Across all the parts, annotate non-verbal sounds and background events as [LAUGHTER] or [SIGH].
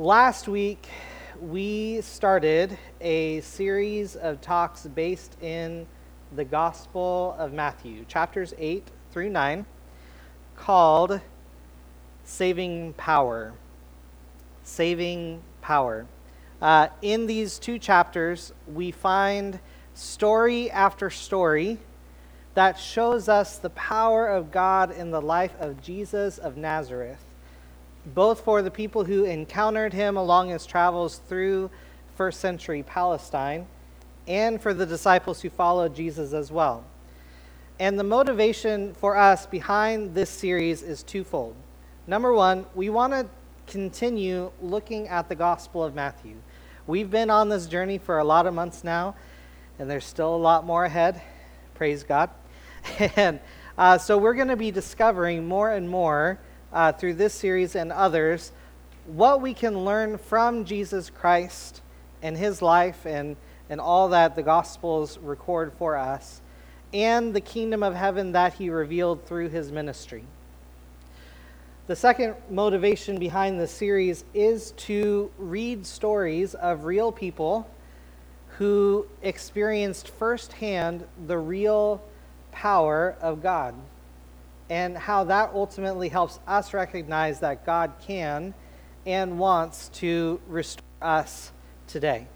Last week, we started a series of talks based in the Gospel of Matthew, chapters 8 through 9, called Saving Power. Saving Power. Uh, in these two chapters, we find story after story that shows us the power of God in the life of Jesus of Nazareth both for the people who encountered him along his travels through first century Palestine and for the disciples who followed Jesus as well. And the motivation for us behind this series is twofold. Number one, we want to continue looking at the Gospel of Matthew. We've been on this journey for a lot of months now, and there's still a lot more ahead. Praise God. [LAUGHS] and uh, so we're going to be discovering more and more uh, through this series and others what we can learn from Jesus Christ and his life and, and all that the Gospels record for us, and the kingdom of heaven that he revealed through his ministry. The second motivation behind this series is to read stories of real people who experienced firsthand the real power of God and how that ultimately helps us recognize that God can and wants to restore us today.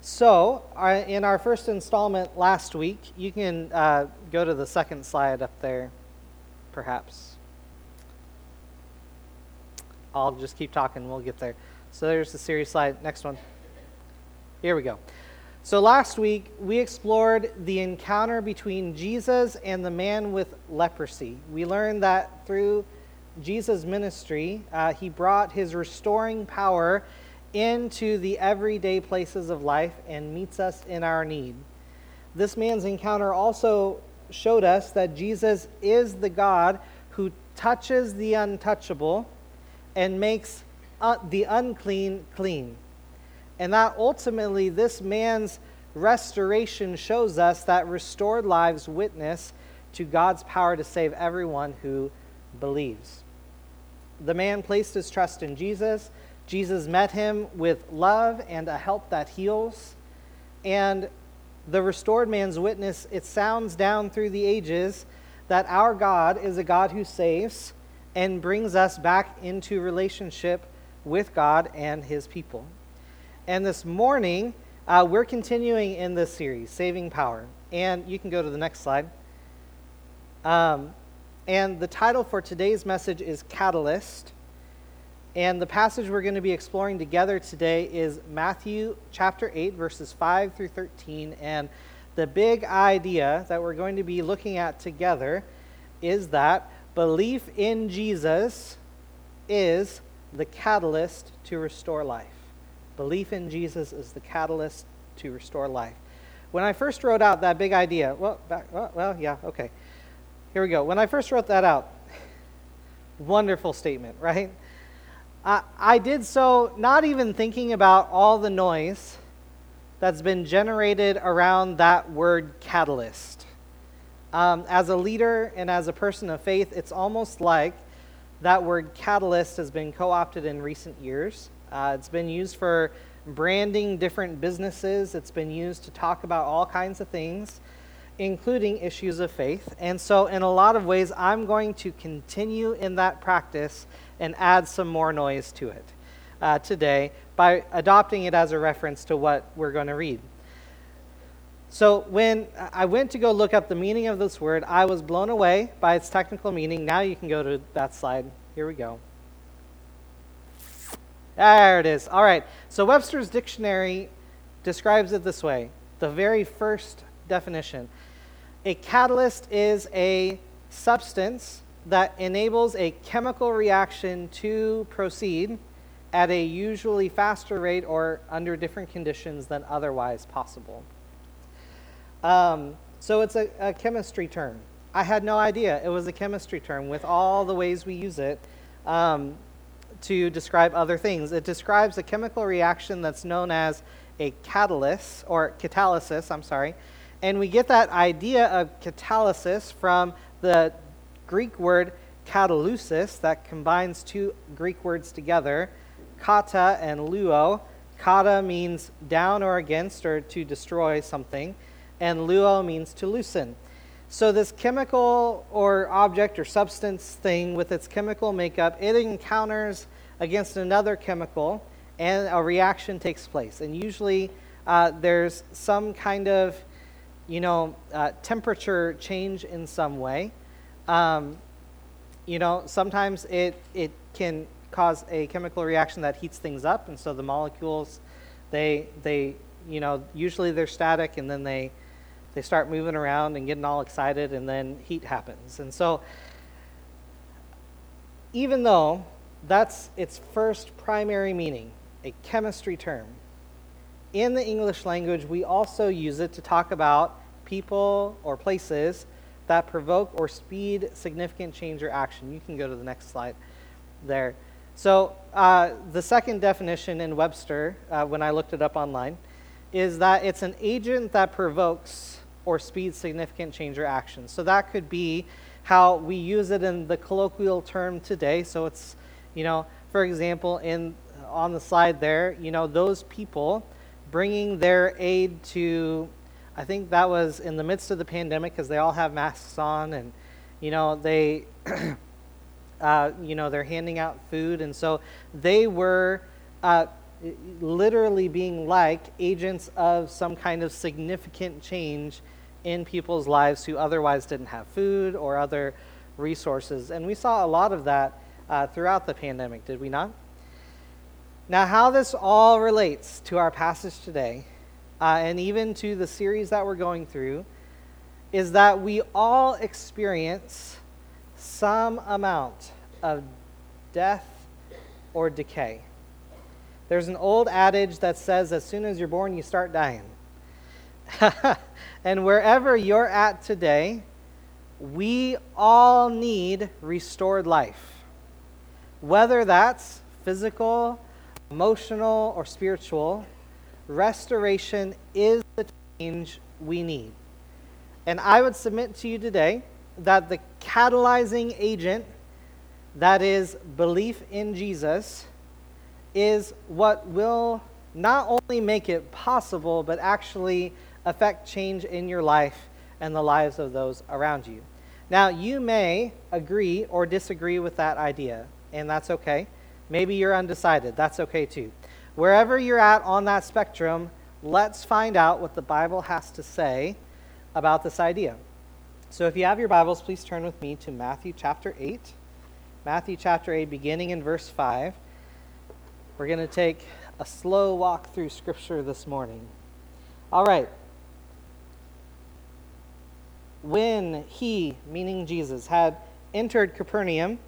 So, in our first installment last week, you can uh, go to the second slide up there, perhaps. I'll just keep talking, we'll get there. So, there's the series slide. Next one. Here we go. So last week, we explored the encounter between Jesus and the man with leprosy. We learned that through Jesus' ministry, uh, he brought his restoring power into the everyday places of life and meets us in our need. This man's encounter also showed us that Jesus is the God who touches the untouchable and makes uh, the unclean clean. And that ultimately, this man's restoration shows us that restored lives witness to God's power to save everyone who believes. The man placed his trust in Jesus. Jesus met him with love and a help that heals. And the restored man's witness, it sounds down through the ages that our God is a God who saves and brings us back into relationship with God and his people. And this morning, uh, we're continuing in this series, Saving Power. And you can go to the next slide. Um, and the title for today's message is Catalyst. And the passage we're going to be exploring together today is Matthew chapter 8, verses 5 through 13. And the big idea that we're going to be looking at together is that belief in Jesus is the catalyst to restore life. Belief in Jesus is the catalyst to restore life. When I first wrote out that big idea, well, back, well, yeah, okay. Here we go. When I first wrote that out, [LAUGHS] wonderful statement, right? I, I did so not even thinking about all the noise that's been generated around that word catalyst. Um, as a leader and as a person of faith, it's almost like that word catalyst has been co opted in recent years. Uh, it's been used for branding different businesses, it's been used to talk about all kinds of things, including issues of faith. And so, in a lot of ways, I'm going to continue in that practice and add some more noise to it uh, today by adopting it as a reference to what we're going to read. So, when I went to go look up the meaning of this word, I was blown away by its technical meaning. Now you can go to that slide. Here we go. There it is. All right. So Webster's dictionary describes it this way the very first definition a catalyst is a substance that enables a chemical reaction to proceed at a usually faster rate or under different conditions than otherwise possible. Um, so it's a, a, chemistry term. I had no idea it was a chemistry term with all the ways we use it. Um, to describe other things. It describes a chemical reaction that's known as a catalyst, or catalysis, I'm sorry. And we get that idea of catalysis from the Greek word catalysis that combines two Greek words together kata and luo. Kata means down or against or to destroy something, and luo means to loosen. So, this chemical or object or substance thing with its chemical makeup, it encounters against another chemical and a reaction takes place. And usually uh, there's some kind of, you know, uh, temperature change in some way. Um, you know, sometimes it, it can cause a chemical reaction that heats things up, and so the molecules, they, they, you know, usually they're static, and then they, they start moving around and getting all excited, and then heat happens. And so, even though that's its first primary meaning, a chemistry term. In the English language, we also use it to talk about people or places that provoke or speed significant change or action. You can go to the next slide there. So, uh, the second definition in Webster, uh, when I looked it up online, is that it's an agent that provokes or speed significant change or action. So, that could be how we use it in the colloquial term today. So, it's, you know, for example, in on the slide there, you know, those people bringing their aid to, I think that was in the midst of the pandemic because they all have masks on and, you know, they, [CLEARS THROAT] uh, you know, they're handing out food. And so they were uh, literally being like agents of some kind of significant change in people's lives who otherwise didn't have food or other resources. And we saw a lot of that uh, throughout the pandemic, did we not? Now, how this all relates to our passage today, uh, and even to the series that we're going through, is that we all experience some amount of death or decay. There's an old adage that says, as soon as you're born, you start dying. [LAUGHS] and wherever you're at today, we all need restored life. Whether that's physical, emotional, or spiritual, restoration is the change we need. And I would submit to you today that the catalyzing agent that is belief in Jesus is what will not only make it possible, but actually affect change in your life and the lives of those around you. Now, you may agree or disagree with that idea, and that's okay. Maybe you're undecided. That's okay too. Wherever you're at on that spectrum, let's find out what the Bible has to say about this idea. So if you have your Bibles, please turn with me to Matthew chapter 8. Matthew chapter 8, beginning in verse 5. We're going to take a slow walk through Scripture this morning. All right. When he, meaning Jesus, had entered Capernaum,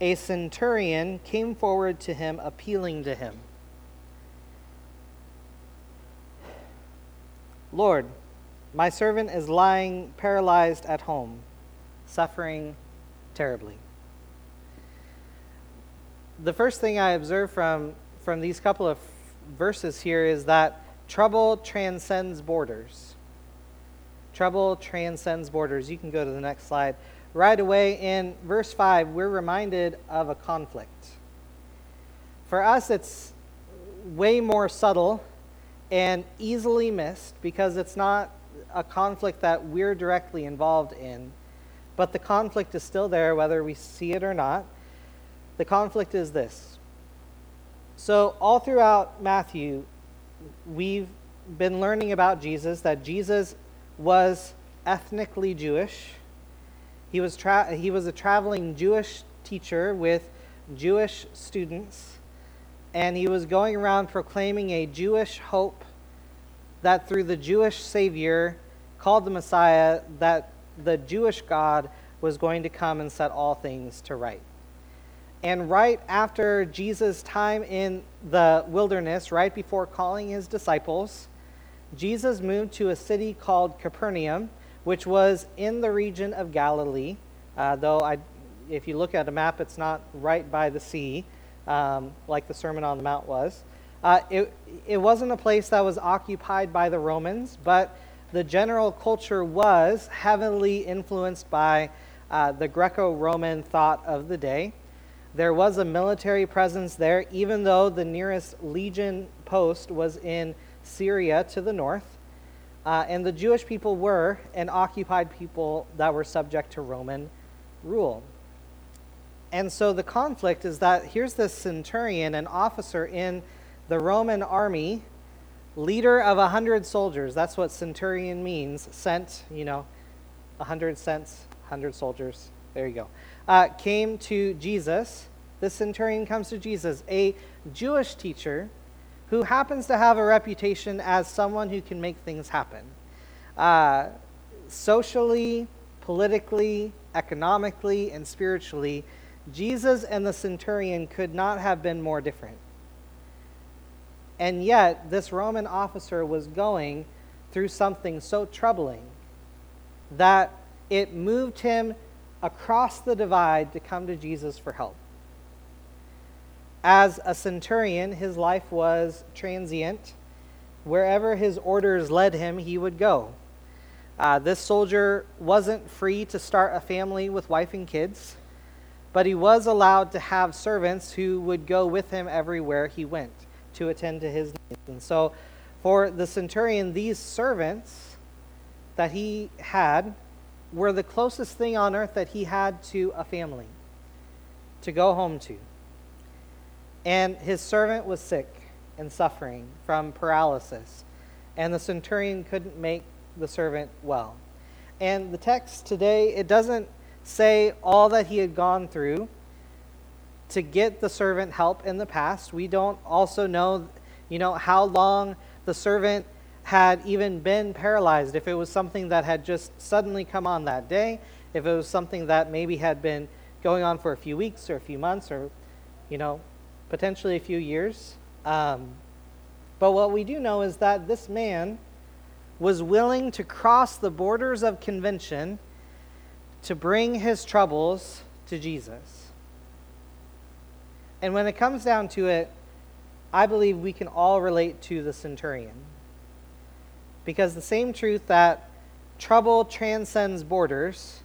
a centurion came forward to him, appealing to him Lord, my servant is lying paralyzed at home, suffering terribly. The first thing I observe from, from these couple of verses here is that trouble transcends borders. Trouble transcends borders. You can go to the next slide right away in verse 5, we're reminded of a conflict. For us, it's way more subtle and easily missed because it's not a conflict that we're directly involved in, but the conflict is still there whether we see it or not. The conflict is this. So, all throughout Matthew, we've been learning about Jesus, that Jesus was ethnically Jewish he was, tra- he was a traveling Jewish teacher with Jewish students, and he was going around proclaiming a Jewish hope that through the Jewish Savior, called the Messiah, that the Jewish God was going to come and set all things to right. And right after Jesus' time in the wilderness, right before calling his disciples, Jesus moved to a city called Capernaum which was in the region of Galilee, uh, though I, if you look at a map, it's not right by the sea, um, like the Sermon on the Mount was. Uh, it, it wasn't a place that was occupied by the Romans, but the general culture was heavily influenced by uh, the Greco Roman thought of the day. There was a military presence there, even though the nearest legion post was in Syria to the north. Uh, and the Jewish people were an occupied people that were subject to Roman rule. And so the conflict is that here's this centurion, an officer in the Roman army, leader of a hundred soldiers. That's what centurion means. Sent, you know, a hundred cents, hundred soldiers. There you go. Uh, came to Jesus. This centurion comes to Jesus, a Jewish teacher who happens to have a reputation as someone who can make things happen. Uh, socially, politically, economically, and spiritually, Jesus and the centurion could not have been more different. And yet, this Roman officer was going through something so troubling that it moved him across the divide to come to Jesus for help. As a centurion, his life was transient. Wherever his orders led him, he would go. Uh, this soldier wasn't free to start a family with wife and kids, but he was allowed to have servants who would go with him everywhere he went to attend to his needs. And so, for the centurion, these servants that he had were the closest thing on earth that he had to a family to go home to. And his servant was sick and suffering from paralysis, and the centurion couldn't make the servant well. And the text today, it doesn't say all that he had gone through to get the servant help in the past. We don't also know, you know, how long the servant had even been paralyzed, if it was something that had just suddenly come on that day, if it was something that maybe had been going on for a few weeks or a few months or, you know, potentially a few years. Um, but what we do know is that this man was willing to cross the borders of convention to bring his troubles to Jesus. And when it comes down to it, I believe we can all relate to the centurion. Because the same truth that trouble transcends borders,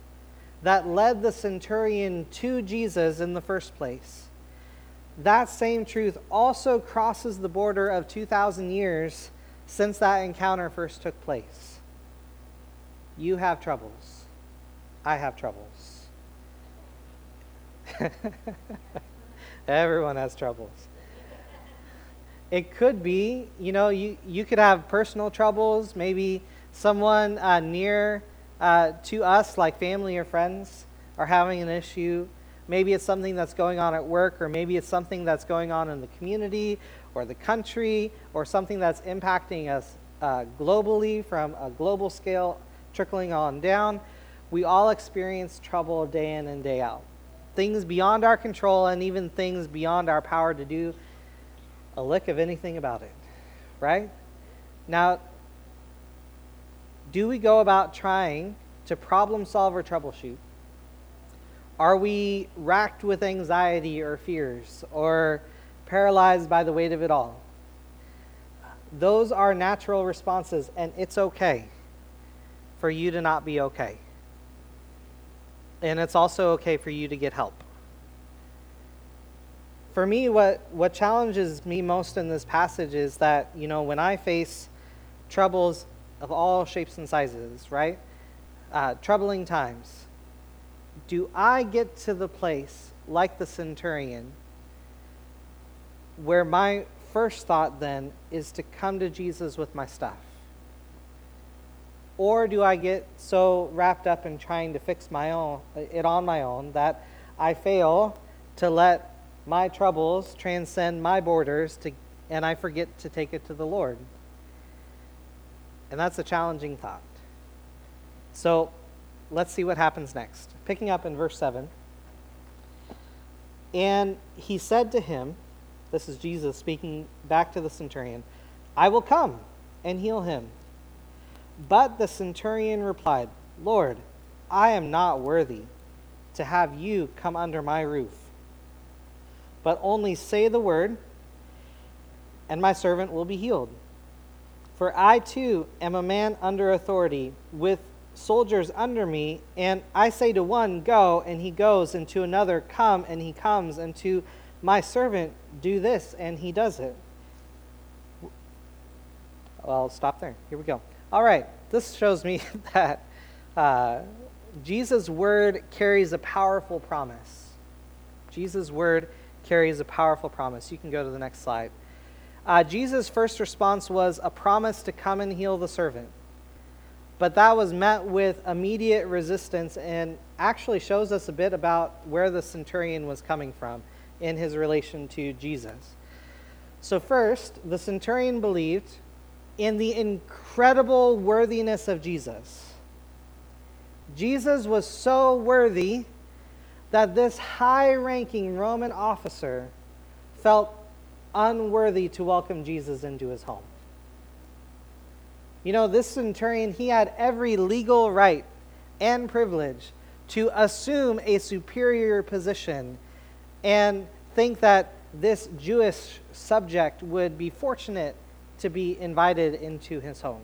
that led the centurion to Jesus in the first place, that same truth also crosses the border of 2,000 years since that encounter first took place. You have troubles. I have troubles. [LAUGHS] Everyone has troubles. It could be, you know, you, you could have personal troubles, maybe someone uh, near uh, to us, like family or friends, are having an issue. Maybe it's something that's going on at work, or maybe it's something that's going on in the community or the country, or something that's impacting us uh, globally from a global scale, trickling on down. We all experience trouble day in and day out things beyond our control and even things beyond our power to do a lick of anything about it, right? Now, do we go about trying to problem solve or troubleshoot? Are we racked with anxiety or fears or paralyzed by the weight of it all? Those are natural responses, and it's okay for you to not be okay and it's also okay for you to get help. For me, what, what challenges me most in this passage is that, you know, when I face troubles of all shapes and sizes, right? Uh, troubling times, do I get to the place, like the centurion, where my first thought then is to come to Jesus with my stuff? Or do I get so wrapped up in trying to fix my own uh, it on my own that I fail to let my troubles transcend my borders to, and I forget to take it to the Lord? And that's a challenging thought. So let's see what happens next. Picking up in verse 7. And he said to him, This is Jesus speaking back to the centurion, I will come and heal him. But the centurion replied, Lord, I am not worthy to have you come under my roof. But only say the word, and my servant will be healed. For I too am a man under authority, with soldiers under me, and I say to one, Go, and he goes, and to another, Come, and he comes, and to my servant, Do this, and he does it. Well, stop there. Here we go. All right, this shows me [LAUGHS] that uh, Jesus' word carries a powerful promise. Jesus' word carries a powerful promise. You can go to the next slide. Uh, Jesus' first response was a promise to come and heal the servant. But that was met with immediate resistance and actually shows us a bit about where the centurion was coming from in his relation to Jesus. So, first, the centurion believed in the incredible worthiness of Jesus. Jesus was so worthy that this high ranking Roman officer felt unworthy to welcome Jesus into his home. You know, this centurion, he had every legal right and privilege to assume a superior position and think that this Jewish subject would be fortunate to be invited into his home.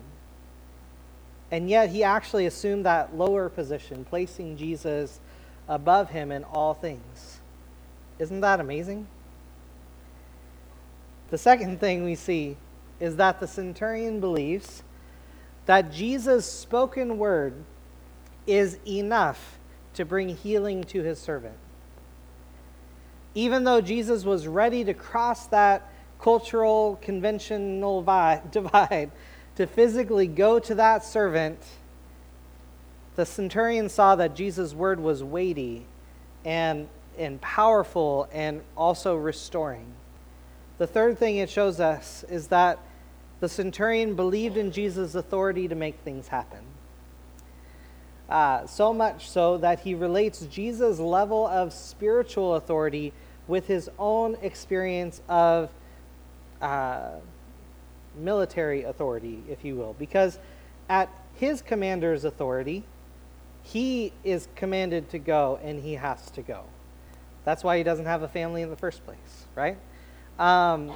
And yet he actually assumed that lower position, placing Jesus above him in all things. Isn't that amazing? The second thing we see is that the centurion believes that Jesus' spoken word is enough to bring healing to his servant. Even though Jesus was ready to cross that cultural, conventional [LAUGHS] divide to physically go to that servant, the centurion saw that Jesus' word was weighty and, and powerful and also restoring. The third thing it shows us is that the centurion believed in Jesus' authority to make things happen. Uh, so much so that he relates Jesus' level of spiritual authority with his own experience of uh, military authority, if you will, because at his commander's authority, he is commanded to go and he has to go. That's why he doesn't have a family in the first place, right? Um,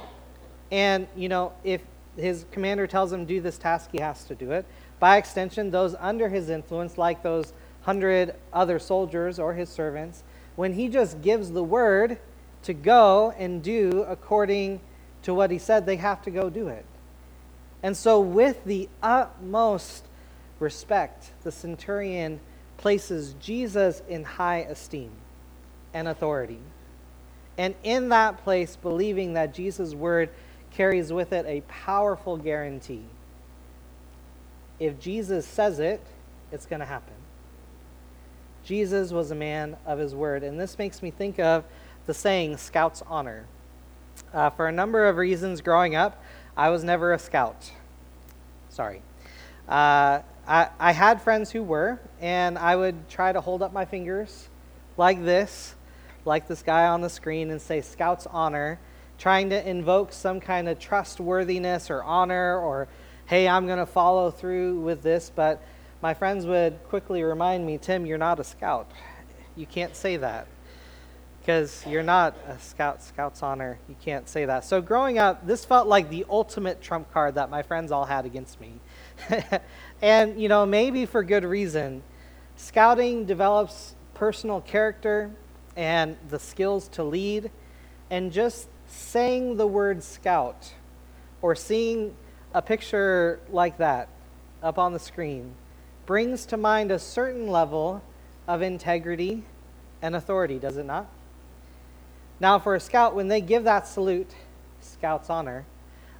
and, you know, if his commander tells him do this task, he has to do it. By extension, those under his influence, like those hundred other soldiers or his servants, when he just gives the word to go and do according to what he said, they have to go do it. And so, with the utmost respect, the centurion places Jesus in high esteem and authority. And in that place, believing that Jesus' word carries with it a powerful guarantee. If Jesus says it, it's going to happen. Jesus was a man of his word. And this makes me think of the saying, Scout's honor. Uh, for a number of reasons growing up, I was never a scout. Sorry. Uh, I, I had friends who were, and I would try to hold up my fingers like this, like this guy on the screen, and say, Scout's honor, trying to invoke some kind of trustworthiness or honor, or, hey, I'm going to follow through with this. But my friends would quickly remind me, Tim, you're not a scout. You can't say that because you're not a scout scout's honor you can't say that so growing up this felt like the ultimate trump card that my friends all had against me [LAUGHS] and you know maybe for good reason scouting develops personal character and the skills to lead and just saying the word scout or seeing a picture like that up on the screen brings to mind a certain level of integrity and authority does it not now, for a scout, when they give that salute, scout's honor,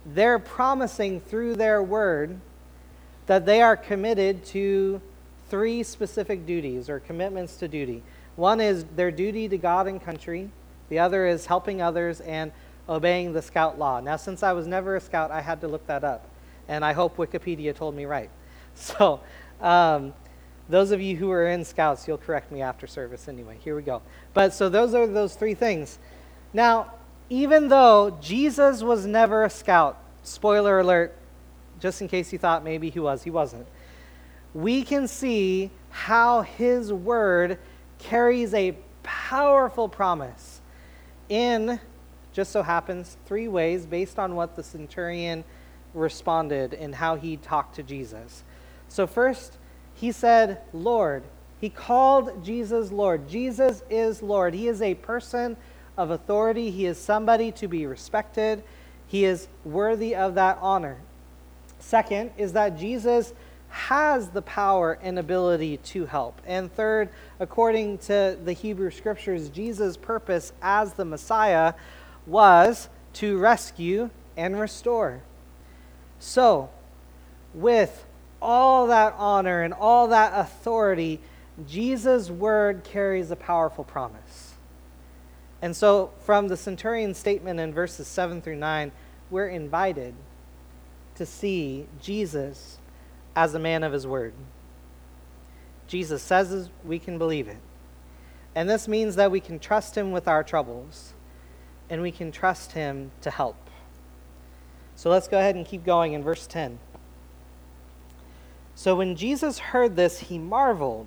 they're promising through their word that they are committed to three specific duties or commitments to duty. One is their duty to God and country, the other is helping others and obeying the scout law. Now, since I was never a scout, I had to look that up, and I hope Wikipedia told me right. [LAUGHS] So, um, those of you who are in scouts, you'll correct me after service anyway. Here we go. But so those are those three things. Now, even though Jesus was never a scout, spoiler alert, just in case you thought maybe he was, he wasn't. We can see how his word carries a powerful promise in, just so happens, three ways based on what the centurion responded and how he talked to Jesus. So, first, he said, Lord. He called Jesus Lord. Jesus is Lord. He is a person of authority, he is somebody to be respected. He is worthy of that honor. Second is that Jesus has the power and ability to help. And third, according to the Hebrew scriptures, Jesus' purpose as the Messiah was to rescue and restore. So, with all that honor and all that authority, Jesus' word carries a powerful promise. And so, from the centurion's statement in verses 7 through 9, we're invited to see Jesus as a man of his word. Jesus says we can believe it. And this means that we can trust him with our troubles and we can trust him to help. So let's go ahead and keep going in verse 10. So when Jesus heard this, he marveled.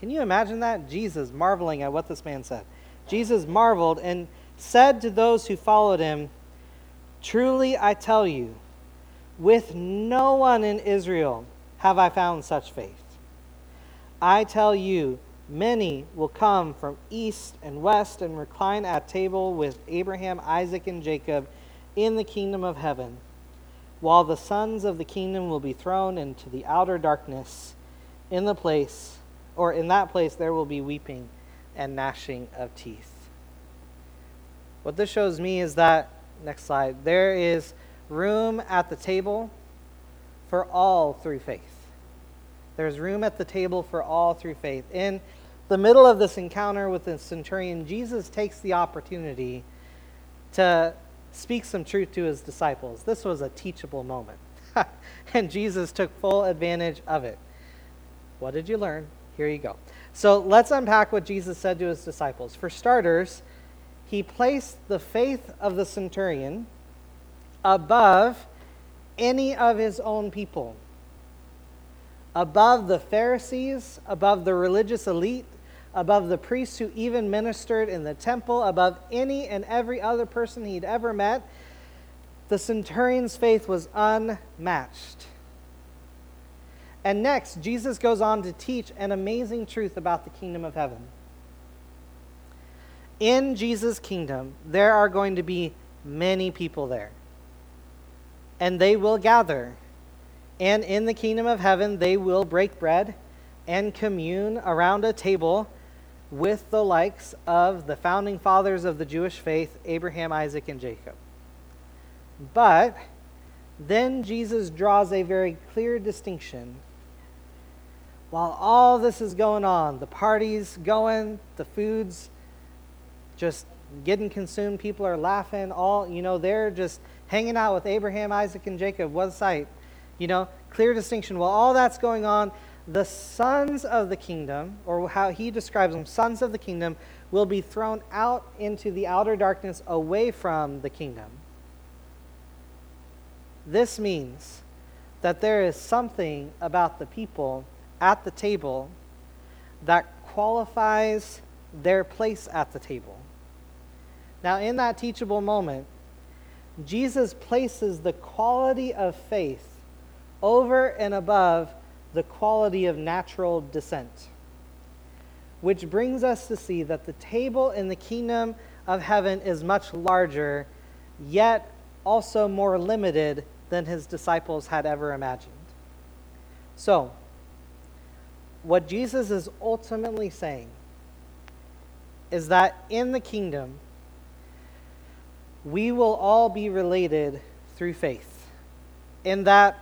Can you imagine that? Jesus marveling at what this man said. Jesus marveled and said to those who followed him, Truly I tell you, with no one in Israel have I found such faith. I tell you, many will come from east and west and recline at table with Abraham, Isaac, and Jacob in the kingdom of heaven, while the sons of the kingdom will be thrown into the outer darkness. In the place, or in that place, there will be weeping and gnashing of teeth. What this shows me is that, next slide, there is room at the table for all through faith. There's room at the table for all through faith. In the middle of this encounter with the centurion, Jesus takes the opportunity to speak some truth to his disciples. This was a teachable moment, [LAUGHS] and Jesus took full advantage of it. What did you learn? Here you go. So let's unpack what Jesus said to his disciples. For starters, he placed the faith of the centurion above any of his own people, above the Pharisees, above the religious elite, above the priests who even ministered in the temple, above any and every other person he'd ever met. The centurion's faith was unmatched. And next, Jesus goes on to teach an amazing truth about the kingdom of heaven. In Jesus' kingdom, there are going to be many people there, and they will gather. And in the kingdom of heaven, they will break bread and commune around a table with the likes of the founding fathers of the Jewish faith, Abraham, Isaac, and Jacob. But then Jesus draws a very clear distinction. While all this is going on, the party's going, the food's just getting consumed, people are laughing, all, you know, they're just hanging out with Abraham, Isaac, and Jacob. A sight. You know, clear distinction. While all that's going on, the sons of the kingdom, or how he describes them, sons of the kingdom, will be thrown out into the outer darkness away from the kingdom. This means that there is something about the people at the table that qualifies their place at the table. Now, in that teachable moment, Jesus places the quality of faith over and above the quality of natural descent. Which brings us to see that the table in the kingdom of heaven is much larger, yet also more limited than his disciples had ever imagined. So, what Jesus is ultimately saying is that in the kingdom, we will all be related through faith. In that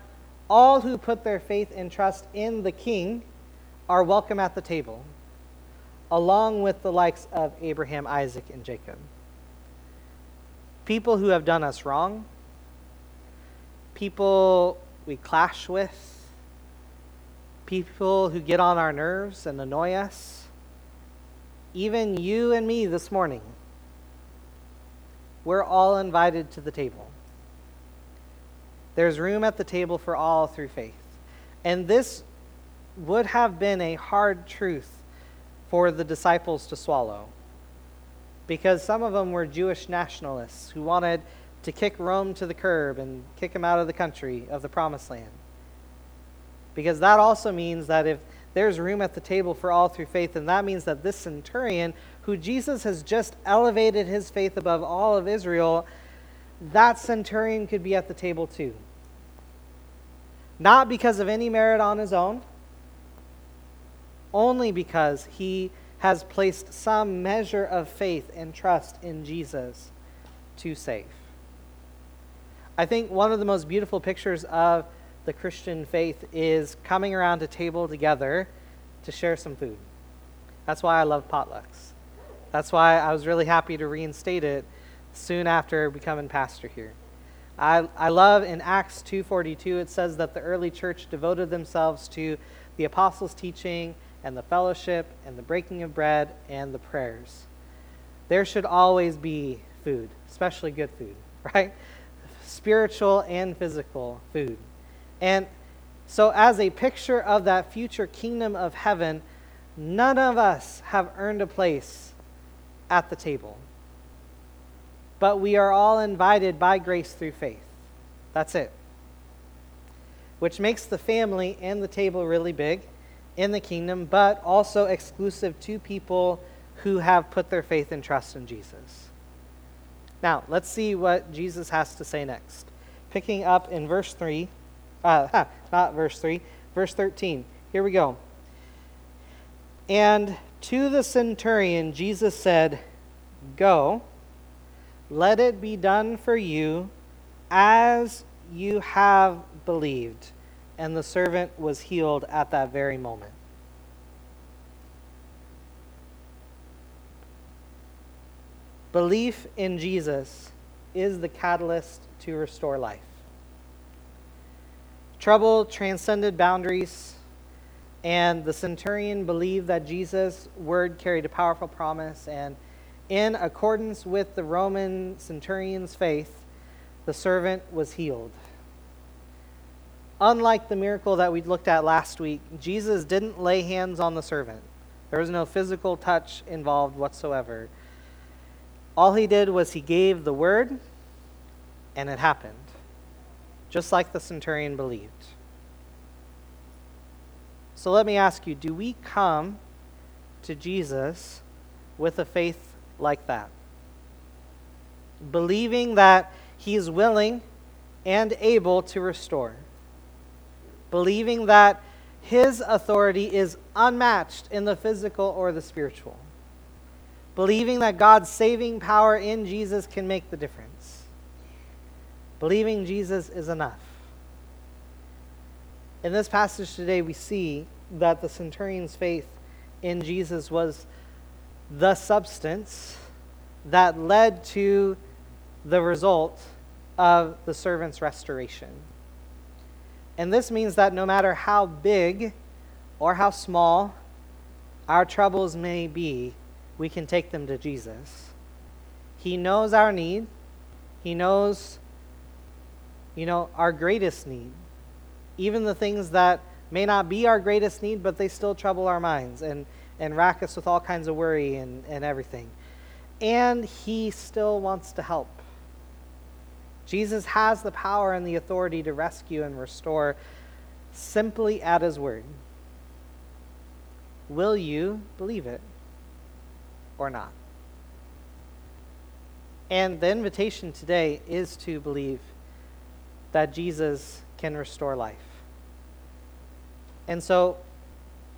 all who put their faith and trust in the king are welcome at the table, along with the likes of Abraham, Isaac, and Jacob. People who have done us wrong, people we clash with, people who get on our nerves and annoy us, even you and me this morning, we're all invited to the table. There's room at the table for all through faith. And this would have been a hard truth for the disciples to swallow because some of them were Jewish nationalists who wanted to kick Rome to the curb and kick him out of the country of the promised land. Because that also means that if there's room at the table for all through faith, and that means that this centurion, who Jesus has just elevated his faith above all of Israel, that centurion could be at the table too. Not because of any merit on his own, only because he has placed some measure of faith and trust in Jesus to save. I think one of the most beautiful pictures of the Christian faith is coming around a table together to share some food. That's why I love potlucks. That's why I was really happy to reinstate it soon after becoming pastor here. I, I love in Acts 2:42 it says that the early church devoted themselves to the apostles' teaching and the fellowship and the breaking of bread and the prayers. There should always be food, especially good food, [LAUGHS] right? Spiritual and physical food. And so, as a picture of that future kingdom of heaven, none of us have earned a place at the table but we are all invited by grace through faith. That's it. Which makes the family and the table really big in the kingdom, but also exclusive to people who have put their faith and trust in Jesus. Now, let's see what Jesus has to say next. Picking up in verse 3, uh, [LAUGHS] not verse 3, verse 13. Here we go. And to the centurion, Jesus said, Go let it be done for you as you have believed. And the servant was healed at that very moment. Belief in Jesus is the catalyst to restore life. Trouble transcended boundaries, and the centurion believed that Jesus' word carried a powerful promise and in accordance with the Roman centurion's faith, the servant was healed. Unlike the miracle that we looked at last week, Jesus didn't lay hands on the servant. There was no physical touch involved whatsoever. All he did was he gave the word, and it happened, just like the centurion believed. So let me ask you do we come to Jesus with a faith like that. Believing that He is willing and able to restore. Believing that His authority is unmatched in the physical or the spiritual. Believing that God's saving power in Jesus can make the difference. Believing Jesus is enough. In this passage today, we see that the centurion's faith in Jesus was the substance that led to the result of the servant's restoration. And this means that no matter how big or how small our troubles may be, we can take them to Jesus. He knows our need. He knows, you know, our greatest need. Even the things that may not be our greatest need, but they still trouble our minds. And and rack us with all kinds of worry and, and everything. And he still wants to help. Jesus has the power and the authority to rescue and restore simply at his word. Will you believe it or not? And the invitation today is to believe that Jesus can restore life. And so,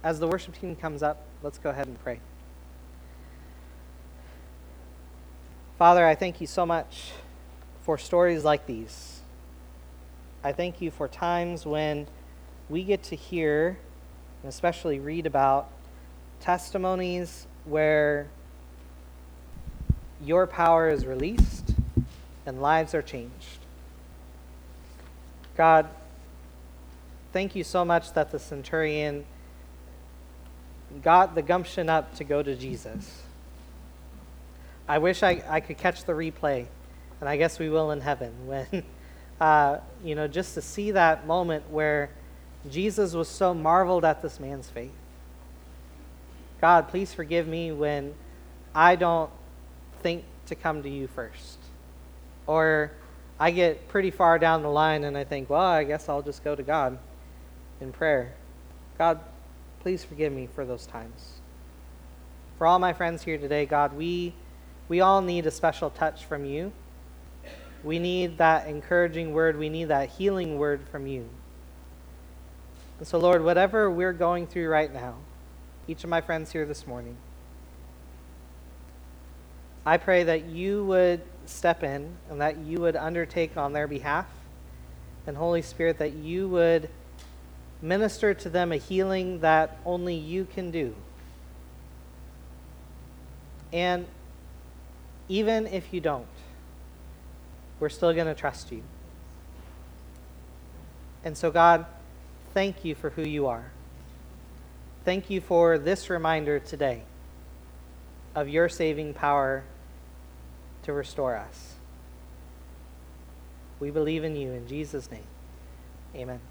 as the worship team comes up, Let's go ahead and pray. Father, I thank you so much for stories like these. I thank you for times when we get to hear and especially read about testimonies where your power is released and lives are changed. God, thank you so much that the centurion got the gumption up to go to Jesus. I wish I, I could catch the replay, and I guess we will in heaven, [LAUGHS] when, uh, you know, just to see that moment where Jesus was so marveled at this man's faith. God, please forgive me when I don't think to come to you first. Or I get pretty far down the line and I think, well, I guess I'll just go to God. In prayer. God, please forgive me for those times. For all my friends here today, God, we, we all need a special touch from you. We need that encouraging word. We need that healing word from you. And so, Lord, whatever we're going through right now, each of my friends here this morning, I pray that you would step in and that you would undertake on their behalf. And, Holy Spirit, that you would minister to them a healing that only you can do. And even if you don't, we're still going to trust you. And so, God, thank you for who you are. Thank you for this reminder today of your saving power to restore us. We believe in you in Jesus' name. Amen.